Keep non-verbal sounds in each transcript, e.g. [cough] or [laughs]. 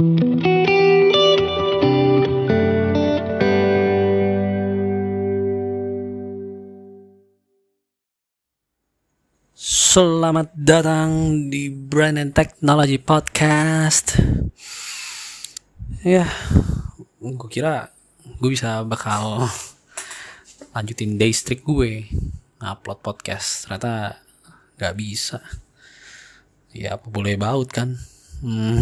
Selamat datang di Brand and Technology Podcast. Ya, gue kira gue bisa bakal lanjutin day streak gue ngupload podcast. Ternyata gak bisa. Ya, apa boleh baut kan? Hmm.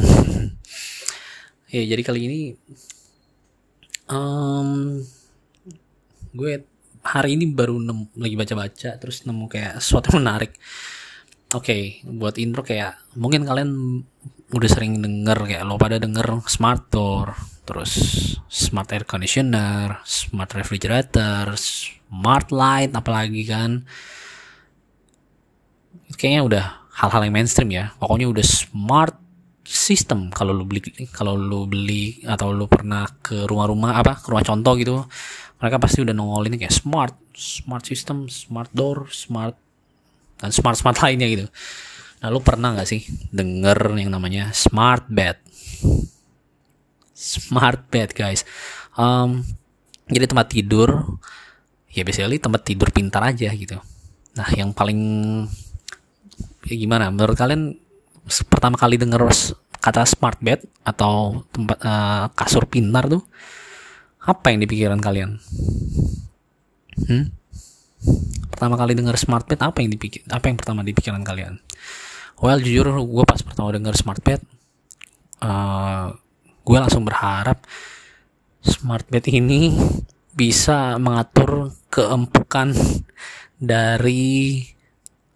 Ya, jadi kali ini um, gue hari ini baru nemu, lagi baca-baca terus nemu kayak sesuatu menarik. Oke, okay, buat intro kayak mungkin kalian udah sering denger kayak lo pada denger smart door, terus smart air conditioner, smart refrigerator, smart light apalagi kan. Kayaknya udah hal-hal yang mainstream ya. Pokoknya udah smart system kalau lu beli kalau lu beli atau lu pernah ke rumah-rumah apa ke rumah contoh gitu mereka pasti udah nongolin kayak smart smart system smart door smart dan smart smart [laughs] lainnya gitu. Nah lu pernah nggak sih denger yang namanya smart bed? Smart bed guys. Um, jadi tempat tidur ya basically tempat tidur pintar aja gitu. Nah yang paling ya gimana? Menurut kalian pertama kali denger kata smart bed atau tempat uh, kasur pintar tuh apa yang dipikiran kalian? Hmm? Pertama kali dengar smart bed apa yang dipikir apa yang pertama dipikiran kalian? Well jujur gue pas pertama dengar smart bed uh, gue langsung berharap smart bed ini bisa mengatur keempukan dari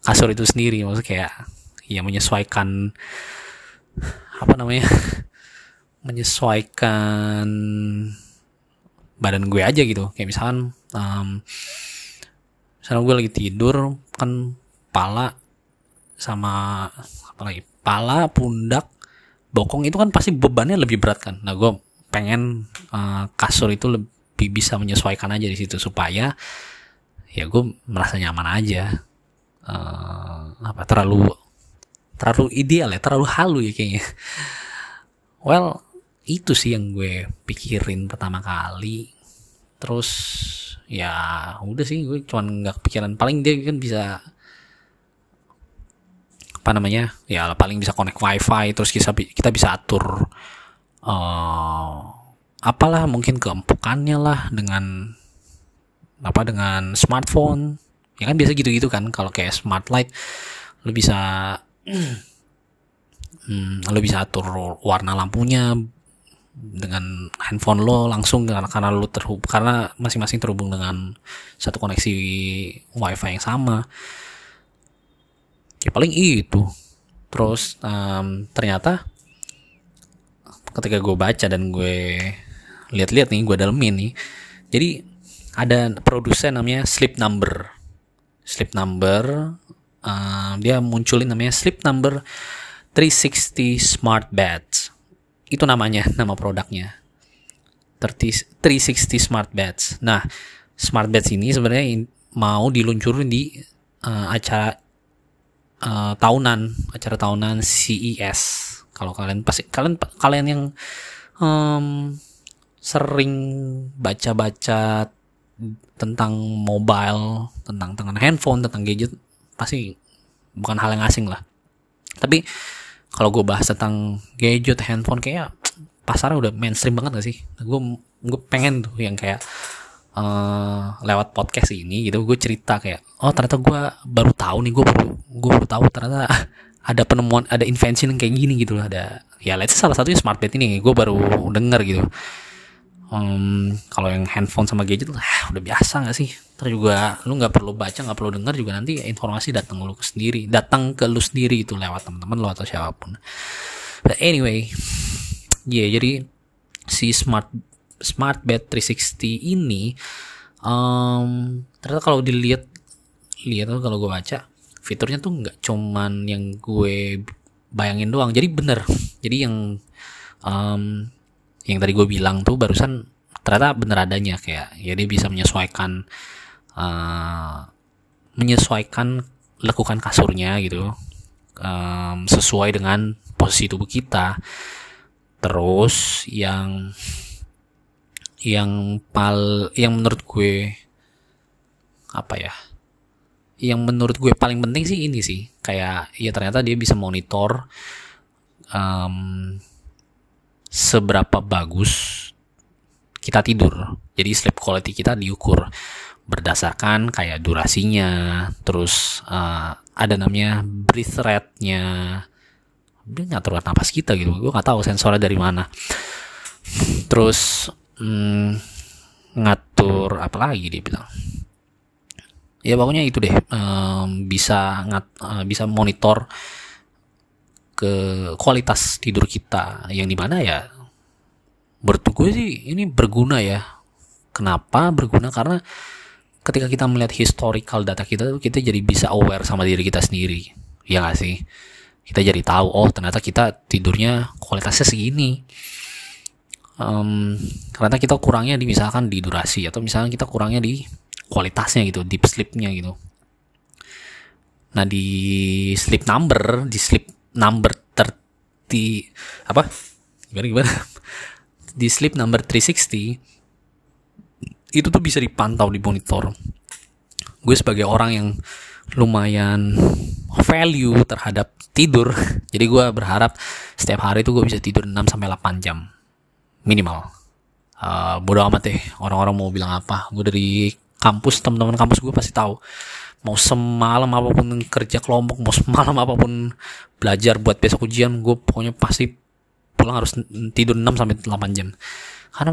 kasur itu sendiri maksudnya kayak ya menyesuaikan apa namanya? [laughs] Menyesuaikan badan gue aja gitu. Kayak misalkan um, misalnya gue lagi tidur kan pala sama apa lagi? Pala pundak bokong itu kan pasti bebannya lebih berat kan. Nah gue pengen uh, kasur itu lebih bisa menyesuaikan aja di situ supaya ya gue merasa nyaman aja. Uh, apa terlalu terlalu ideal ya terlalu halu ya kayaknya. Well itu sih yang gue pikirin pertama kali. Terus ya udah sih gue cuman nggak kepikiran. Paling dia kan bisa apa namanya ya paling bisa connect wifi terus kita kita bisa atur uh, apalah mungkin keempukannya lah dengan apa dengan smartphone. Ya kan biasa gitu-gitu kan kalau kayak smart light lo bisa hmm, lo bisa atur warna lampunya dengan handphone lo langsung karena karena lo terhubung karena masing-masing terhubung dengan satu koneksi wifi yang sama. Ya paling itu. Terus um, ternyata ketika gue baca dan gue lihat-lihat nih gue dalemin nih jadi ada produsen namanya Sleep Number. Sleep Number uh, dia munculin namanya Sleep Number 360 Smart Beds. Itu namanya nama produknya. 30, 360 smart beds. Nah smart beds ini sebenarnya mau diluncurin di uh, acara uh, tahunan acara tahunan CES kalau kalian pasti kalian kalian yang um, sering baca-baca tentang mobile tentang tentang handphone tentang gadget pasti bukan hal yang asing lah. Tapi kalau gue bahas tentang gadget handphone kayak pasarnya udah mainstream banget gak sih? Gue gue pengen tuh yang kayak uh, lewat podcast ini gitu gue cerita kayak oh ternyata gue baru tahu nih gue baru gue baru tahu ternyata [laughs] ada penemuan ada invensi yang kayak gini gitu ada ya let's say salah satunya smart bed ini gue baru denger gitu um, kalau yang handphone sama gadget lah udah biasa gak sih? Terus juga lu nggak perlu baca nggak perlu denger juga nanti informasi datang lu ke sendiri datang ke lu sendiri itu lewat teman-teman lu atau siapa pun. But anyway ya yeah, jadi si smart smart bed 360 ini um, ternyata kalau dilihat lihat tuh kalau gue baca fiturnya tuh nggak cuman yang gue bayangin doang. Jadi bener jadi yang um, yang tadi gue bilang tuh barusan ternyata bener adanya kayak ya bisa menyesuaikan uh, menyesuaikan lekukan kasurnya gitu um, sesuai dengan posisi tubuh kita. Terus yang yang pal yang menurut gue apa ya yang menurut gue paling penting sih ini sih. Kayak ya ternyata dia bisa monitor um, seberapa bagus kita tidur. Jadi sleep quality kita diukur berdasarkan kayak durasinya terus uh, ada namanya breath rate-nya. Dia ngatur napas kita gitu. Gue nggak tahu sensornya dari mana. Terus hmm, ngatur apa lagi dia bilang? Ya pokoknya itu deh. Um, bisa ngat uh, bisa monitor ke kualitas tidur kita. Yang di mana ya menurut gue sih ini berguna ya. Kenapa berguna? Karena ketika kita melihat historical data kita kita jadi bisa aware sama diri kita sendiri. Ya gak sih? Kita jadi tahu oh ternyata kita tidurnya kualitasnya segini. Um, ternyata kita kurangnya di misalkan di durasi atau misalkan kita kurangnya di kualitasnya gitu deep sleepnya gitu. Nah di sleep number di sleep number 30 apa? Gimana gimana? [laughs] Di sleep number 360 itu tuh bisa dipantau di monitor. Gue sebagai orang yang lumayan value terhadap tidur [laughs] jadi gue berharap setiap hari tuh gue bisa tidur 6 sampai 8 jam minimal. Uh, bodo amat deh orang-orang mau bilang apa. Gue dari kampus teman-teman kampus gue pasti tahu mau semalam apa pun kerja kelompok mau semalam apa pun belajar buat besok ujian gue pokoknya pasti pulang harus tidur 6 sampai 8 jam. Karena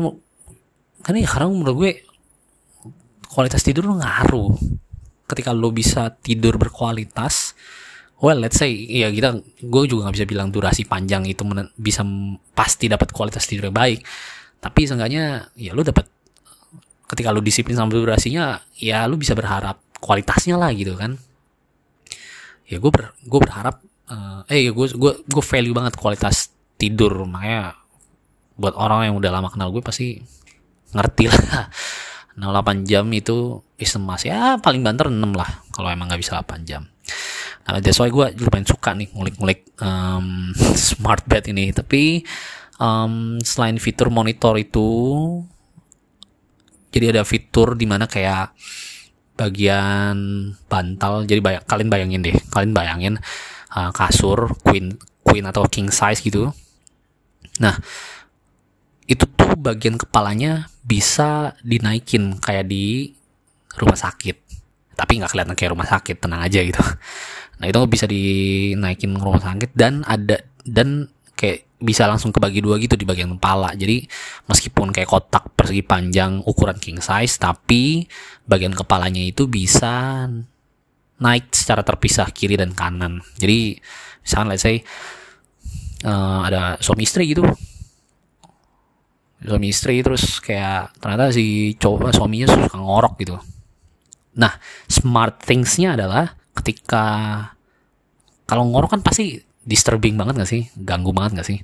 karena ya karena menurut gue kualitas tidur ngaruh. Ketika lo bisa tidur berkualitas well let's say ya kita gue juga nggak bisa bilang durasi panjang itu bisa pasti dapat kualitas tidur yang baik. Tapi seenggaknya ya lo dapat ketika lu disiplin sama durasinya ya lu bisa berharap kualitasnya lah gitu kan. Ya gue ber, gue berharap uh, eh gue gue gue value banget kualitas tidur. Makanya buat orang yang udah lama kenal gue pasti ngerti lah. [laughs] 8 jam itu isemas ya paling banter 6 lah kalau emang nggak bisa 8 jam. Nah that's why gue lumayan suka nih ngulik-ngulik um, [laughs] smart bed ini. Tapi um, selain fitur monitor itu jadi ada fitur di mana kayak bagian bantal. Jadi bayang, kalian bayangin deh kalian bayangin uh, kasur queen queen atau king size gitu. Nah itu tuh bagian kepalanya bisa dinaikin kayak di rumah sakit. Tapi nggak kelihatan kayak rumah sakit tenang aja gitu. Nah itu bisa dinaikin rumah sakit dan ada dan kayak bisa langsung kebagi dua gitu di bagian kepala. Jadi meskipun kayak kotak persegi panjang ukuran king size, tapi bagian kepalanya itu bisa naik secara terpisah kiri dan kanan. Jadi misalnya let's say uh, ada suami istri gitu. Suami istri terus kayak ternyata si cowok suaminya suka ngorok gitu. Nah, smart thingsnya adalah ketika kalau ngorok kan pasti disturbing banget gak sih? Ganggu banget gak sih?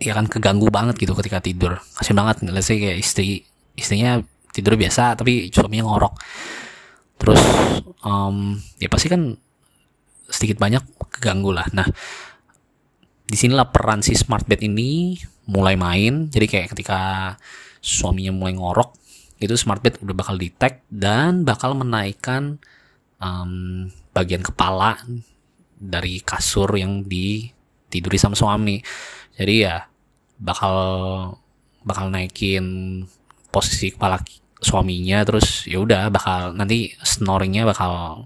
Ya kan keganggu banget gitu ketika tidur. Kasih banget, let's say kayak istri istrinya tidur biasa tapi suaminya ngorok. Terus um, ya pasti kan sedikit banyak keganggu lah. Nah, di sinilah peran si smart bed ini mulai main. Jadi kayak ketika suaminya mulai ngorok, itu smart bed udah bakal detect dan bakal menaikkan um, bagian kepala dari kasur yang ditiduri sama suami. Jadi ya bakal bakal naikin posisi kepala suaminya terus ya udah bakal nanti snoringnya bakal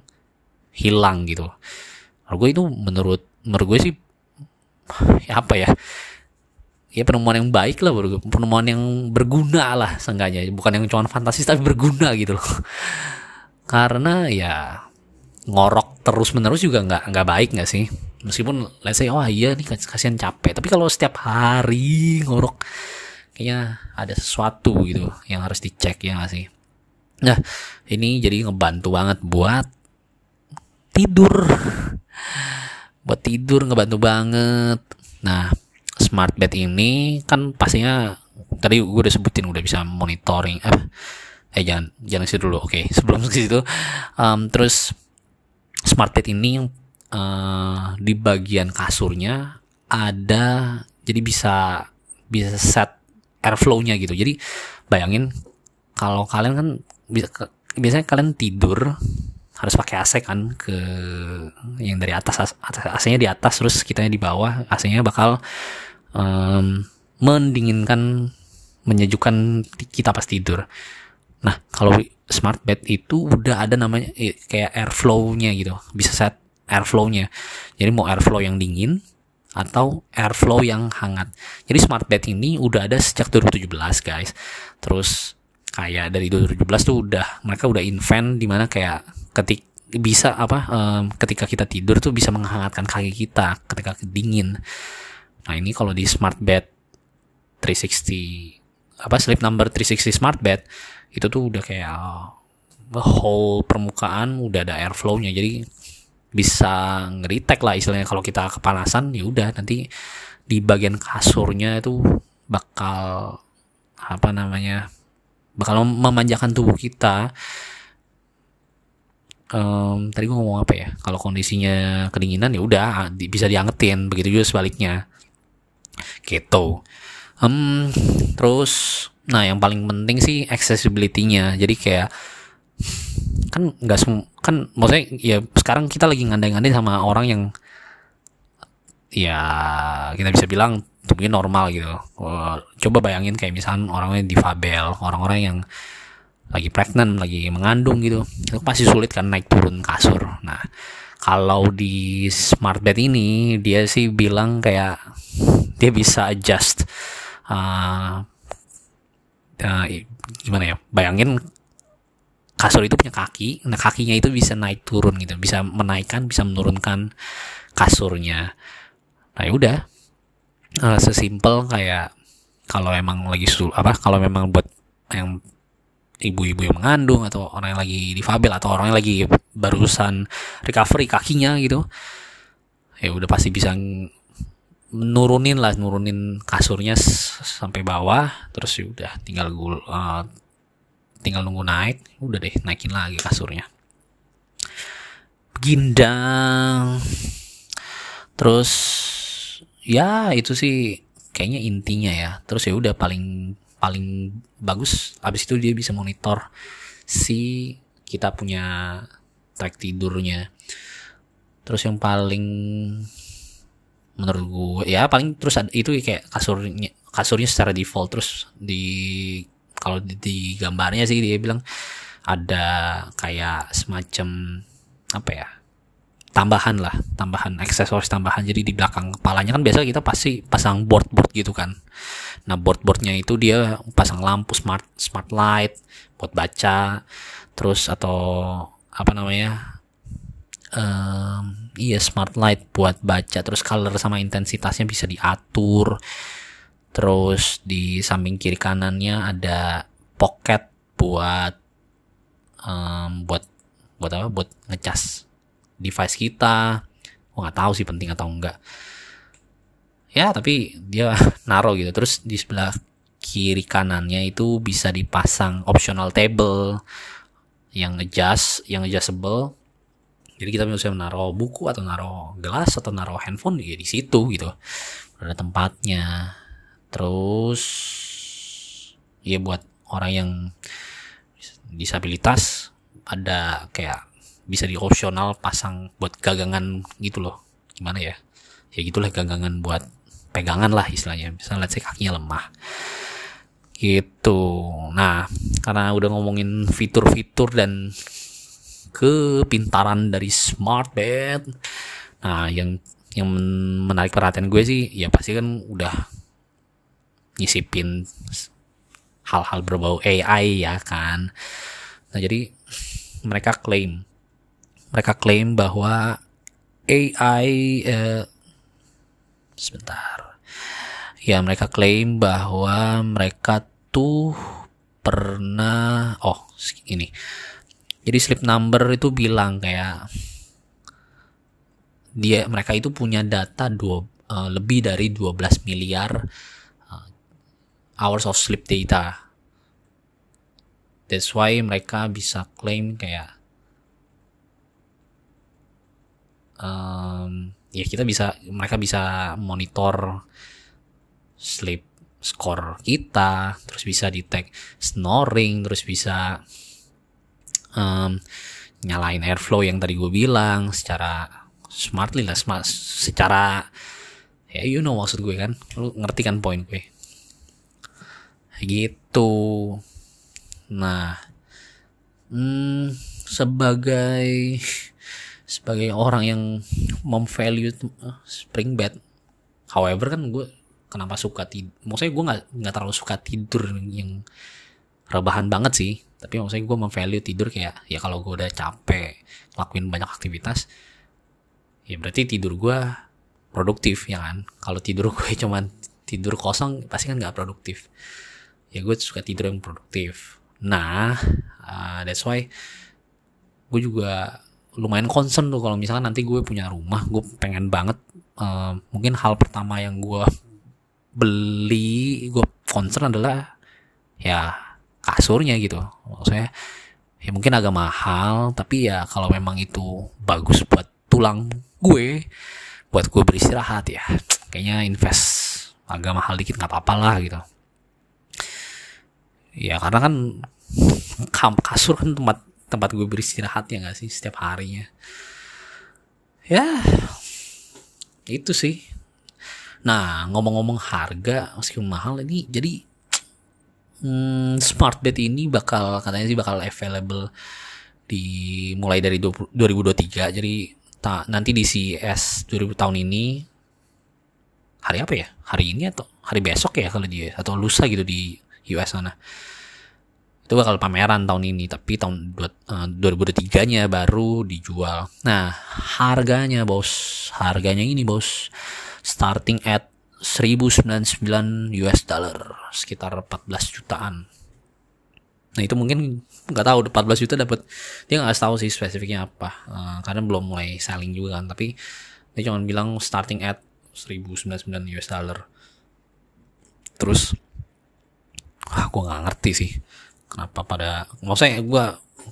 hilang gitu. Menurut gue itu menurut menurut gue sih ya apa ya ya penemuan yang baik lah penemuan yang berguna lah seenggaknya. Bukan yang cuma fantastis tapi berguna gitu loh. [laughs] Karena ya ngorok terus menerus juga nggak nggak baik nggak sih? Meskipun let's say oh iya nih kasihan capek. Tapi kalau setiap hari ngorok kayaknya ada sesuatu gitu yang harus dicek ya nggak sih? Nah ini jadi ngebantu banget buat tidur. Buat tidur ngebantu banget. Nah smart bed ini kan pastinya tadi gue udah sebutin udah bisa monitoring eh, eh jangan jangan situ dulu oke. Okay. [laughs] sebelum ke situ um, terus smart bed ini uh, di bagian kasurnya ada jadi bisa bisa set airflow-nya gitu jadi bayangin kalau kalian kan bisa biasanya kalian tidur harus pakai AC kan ke yang dari atas AC-nya di atas terus kitanya di bawah AC-nya bakal um, mendinginkan menyejukkan kita pas tidur. Nah, kalau smart bed itu udah ada namanya kayak airflow-nya gitu. Bisa set airflow-nya. Jadi mau airflow yang dingin atau airflow yang hangat. Jadi smart bed ini udah ada sejak 2017, guys. Terus kayak dari 2017 tuh udah mereka udah invent di mana kayak ketik bisa apa um, ketika kita tidur tuh bisa menghangatkan kaki kita ketika dingin. Nah ini kalau di smart bed 360 apa sleep number 360 smart bed itu tuh udah kayak whole permukaan udah ada airflow-nya. Jadi bisa ngeritek lah istilahnya. Kalau kita kepanasan ya udah nanti di bagian kasurnya itu bakal apa namanya bakal memanjakan tubuh kita. Um, tadi gue ngomong apa ya? Kalau kondisinya kedinginan ya udah bisa diangetin. Begitu juga sebaliknya. Gitu. Um, terus nah yang paling penting sih accessibility-nya. Jadi kayak kan nggak semua kan maksudnya ya sekarang kita lagi ngandai-ngandai sama orang yang ya kita bisa bilang tubuhnya normal gitu. Coba bayangin kayak misalnya orangnya difabel orang-orang yang lagi pregnant lagi mengandung gitu itu pasti sulit kan naik turun kasur. Nah kalau di smart bed ini dia sih bilang kayak dia bisa adjust uh, uh, gimana ya? Bayangin kasur itu punya kaki nah kakinya itu bisa naik turun gitu bisa menaikkan bisa menurunkan kasurnya. Nah ya udah. Uh, sesimpel kayak kalau emang lagi sul apa kalau memang buat yang ibu-ibu yang mengandung atau orang yang lagi difabel atau orang yang lagi barusan recovery kakinya gitu ya udah pasti bisa nurunin lah nurunin kasurnya sampai bawah terus ya udah tinggal gul uh, tinggal nunggu naik udah deh naikin lagi kasurnya. Gindang. Terus ya itu sih kayaknya intinya ya. Terus ya udah paling paling bagus abis itu dia bisa monitor si kita punya track tidurnya. Terus yang paling menurut gue ya paling terus ada, itu kayak kasurnya kasurnya secara default terus di kalau di, di gambarnya sih dia bilang ada kayak semacam apa ya tambahan lah tambahan aksesoris tambahan. Jadi di belakang kepalanya kan biasa kita pasti pasang board board gitu kan. Nah board boardnya itu dia pasang lampu smart smart light buat baca terus atau apa namanya um, iya smart light buat baca. Terus color sama intensitasnya bisa diatur. Terus di samping kiri kanannya ada pocket buat um, buat buat apa? Buat ngecas device kita. Gue nggak tahu sih penting atau enggak. Ya tapi dia [laughs] naruh gitu. Terus di sebelah kiri kanannya itu bisa dipasang optional table yang adjust yang adjustable jadi kita bisa menaruh buku atau naruh gelas atau naruh handphone ya di situ gitu. Ada tempatnya. Terus ya buat orang yang disabilitas ada kayak bisa di opsional pasang buat gagangan gitu loh. Gimana ya? Ya gitulah gagangan buat pegangan lah istilahnya. Misalnya let's say kakinya lemah. Gitu. Nah karena udah ngomongin fitur-fitur dan kepintaran dari smart bed. Nah yang yang menarik perhatian gue sih ya pasti kan udah nyisipin hal-hal berbau AI ya kan. Nah jadi mereka klaim mereka klaim bahwa AI eh, sebentar. Ya mereka klaim bahwa mereka tuh pernah oh ini jadi sleep number itu bilang kayak dia mereka itu punya data dua, uh, lebih dari 12 miliar uh, hours of sleep data. That's why mereka bisa klaim kayak um, ya kita bisa mereka bisa monitor sleep score kita terus bisa detect snoring terus bisa um, nyalain airflow yang tadi gue bilang secara smartly lah smart secara ya you know maksud gue kan. Lu ngerti kan poin gue? Gitu. Nah hmm, sebagai sebagai orang yang memvalue spring bed however kan gue kenapa suka tidur maksudnya gue nggak nggak terlalu suka tidur yang rebahan banget sih tapi maksudnya gue memvalue tidur kayak ya kalau gue udah capek lakuin banyak aktivitas ya berarti tidur gue produktif ya kan? Kalau tidur gue [laughs] cuman tidur kosong pasti kan nggak produktif. Ya gue suka tidur yang produktif. Nah uh, that's why gue juga lumayan concern tuh kalau misalnya nanti gue punya rumah gue pengen banget uh, mungkin hal pertama yang gue beli gue concern adalah ya kasurnya gitu. Maksudnya ya mungkin agak mahal tapi ya kalau memang itu bagus buat tulang gue buat gue beristirahat ya kayaknya invest agak mahal dikit nggak apa-apa lah gitu. Ya karena kan kasur kan tempat tempat gue beristirahat ya nggak sih setiap harinya. Ya itu sih. Nah ngomong-ngomong harga meskipun mahal ini jadi hmm, smart bed ini bakal katanya sih bakal available di mulai dari 20, 2023 jadi ta, nanti di CES 2000 tahun ini hari apa ya? Hari ini atau hari besok ya kalau dia atau lusa gitu di US sana. Itu bakal pameran tahun ini tapi tahun uh, 2023 nya baru dijual. Nah harganya bos. Harganya ini bos. Starting at 1099 US dollar sekitar 14 jutaan. Nah itu mungkin nggak tahu 14 juta dapat dia nggak tahu sih spesifiknya apa. Uh, karena belum mulai selling juga kan tapi dia cuma bilang starting at 1099 US dollar. Terus ah gue nggak ngerti sih kenapa pada maksudnya gue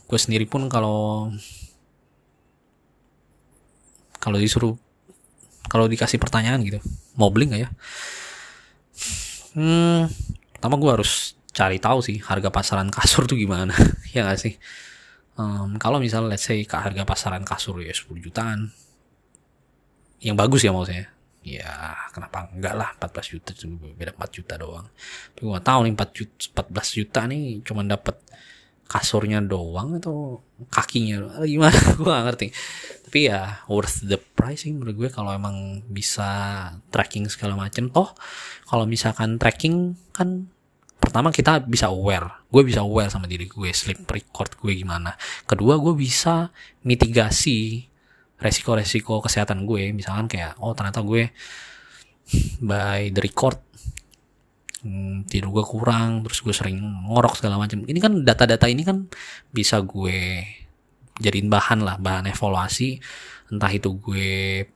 gue sendiri pun kalau kalau disuruh kalau dikasih pertanyaan gitu mau beli nggak ya? Hmm pertama gue harus cari tahu sih harga pasaran kasur tuh gimana [laughs] ya gak sih? Um, kalau misalnya let's say harga pasaran kasur ya 10 jutaan yang bagus ya maksudnya. Ya kenapa enggak lah 14 juta beda 4 juta doang. Tapi gua tahu nih 4 juta 14 juta nih cuma dapat kasurnya doang atau kakinya gimana? [laughs] Gua gak ngerti. Tapi ya worth the price sih menurut gue kalau emang bisa tracking segala macam toh kalau misalkan tracking kan pertama kita bisa aware. Gue bisa aware sama diri gue sleep record gue gimana. Kedua gue bisa mitigasi resiko-resiko kesehatan gue. Misalkan kayak oh ternyata gue by the record hmm, tidur gue kurang terus gue sering ngorok segala macam. Ini kan data-data ini kan bisa gue jadiin bahan lah bahan evaluasi. Entah itu gue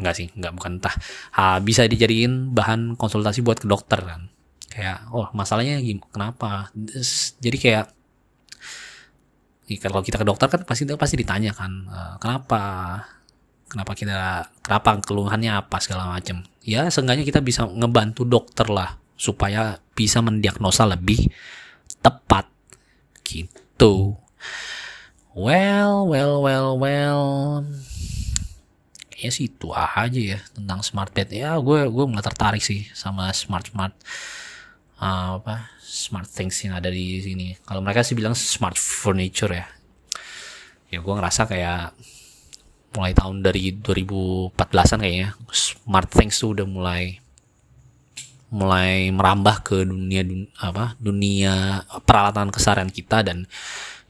enggak sih enggak bukan entah. Ha, bisa dijadiin bahan konsultasi buat ke dokter kan. Kayak oh masalahnya gimana kenapa? Jadi kayak kalau kita ke dokter kan pasti pasti ditanya kan uh, kenapa? Kenapa kita kenapa keluhannya apa segala macam ya seenggaknya kita bisa ngebantu dokter lah supaya bisa mendiagnosa lebih tepat gitu well well well well kayaknya sih itu aja ya tentang smart bed ya gue gue mulai tertarik sih sama smart smart uh, apa smart things yang ada di sini. Kalau mereka sih bilang smart furniture ya. Ya gue ngerasa kayak mulai tahun dari 2014-an kayaknya smart things tuh udah mulai mulai merambah ke dunia dun, apa dunia peralatan keseharian kita dan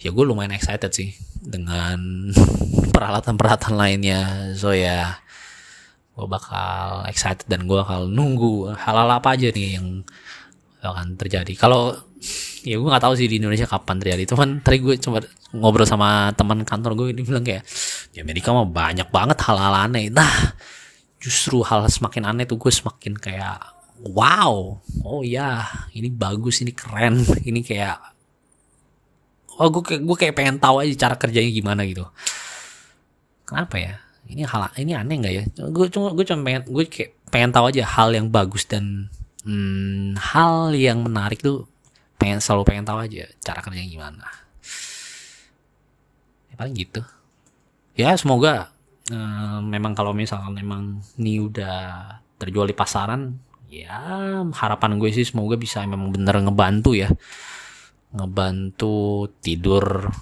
ya gue lumayan excited sih dengan [laughs] peralatan-peralatan lainnya. So ya gue bakal excited dan gue bakal nunggu hal-hal apa aja nih yang akan terjadi. Kalau ya gue nggak tahu sih di Indonesia kapan terjadi. Cuman tadi gue coba ngobrol sama teman kantor gue ini bilang kayak di Amerika mah banyak banget hal-hal aneh. Nah justru hal semakin aneh tuh gue semakin kayak wow oh ya ini bagus ini keren [laughs] ini kayak oh gue kayak gue kayak pengen tahu aja cara kerjanya gimana gitu. Kenapa ya? Ini hal ini aneh nggak ya? Gue cuma gue cuma pengen gue kayak pengen tahu aja hal yang bagus dan hmm, hal yang menarik tuh pengen selalu pengen tahu aja cara kerjanya gimana. Ya, paling gitu. Ya semoga uh, memang kalau misalkan memang ini udah terjual di pasaran ya harapan gue sih semoga bisa memang bener ngebantu ya. Ngebantu tidur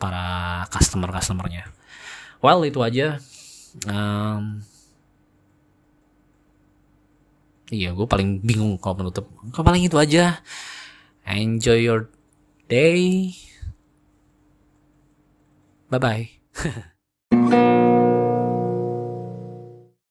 para customer customernya well itu aja. Um, iya gue paling bingung kalau menutup. Kalau paling itu aja enjoy your day. Bye bye [laughs]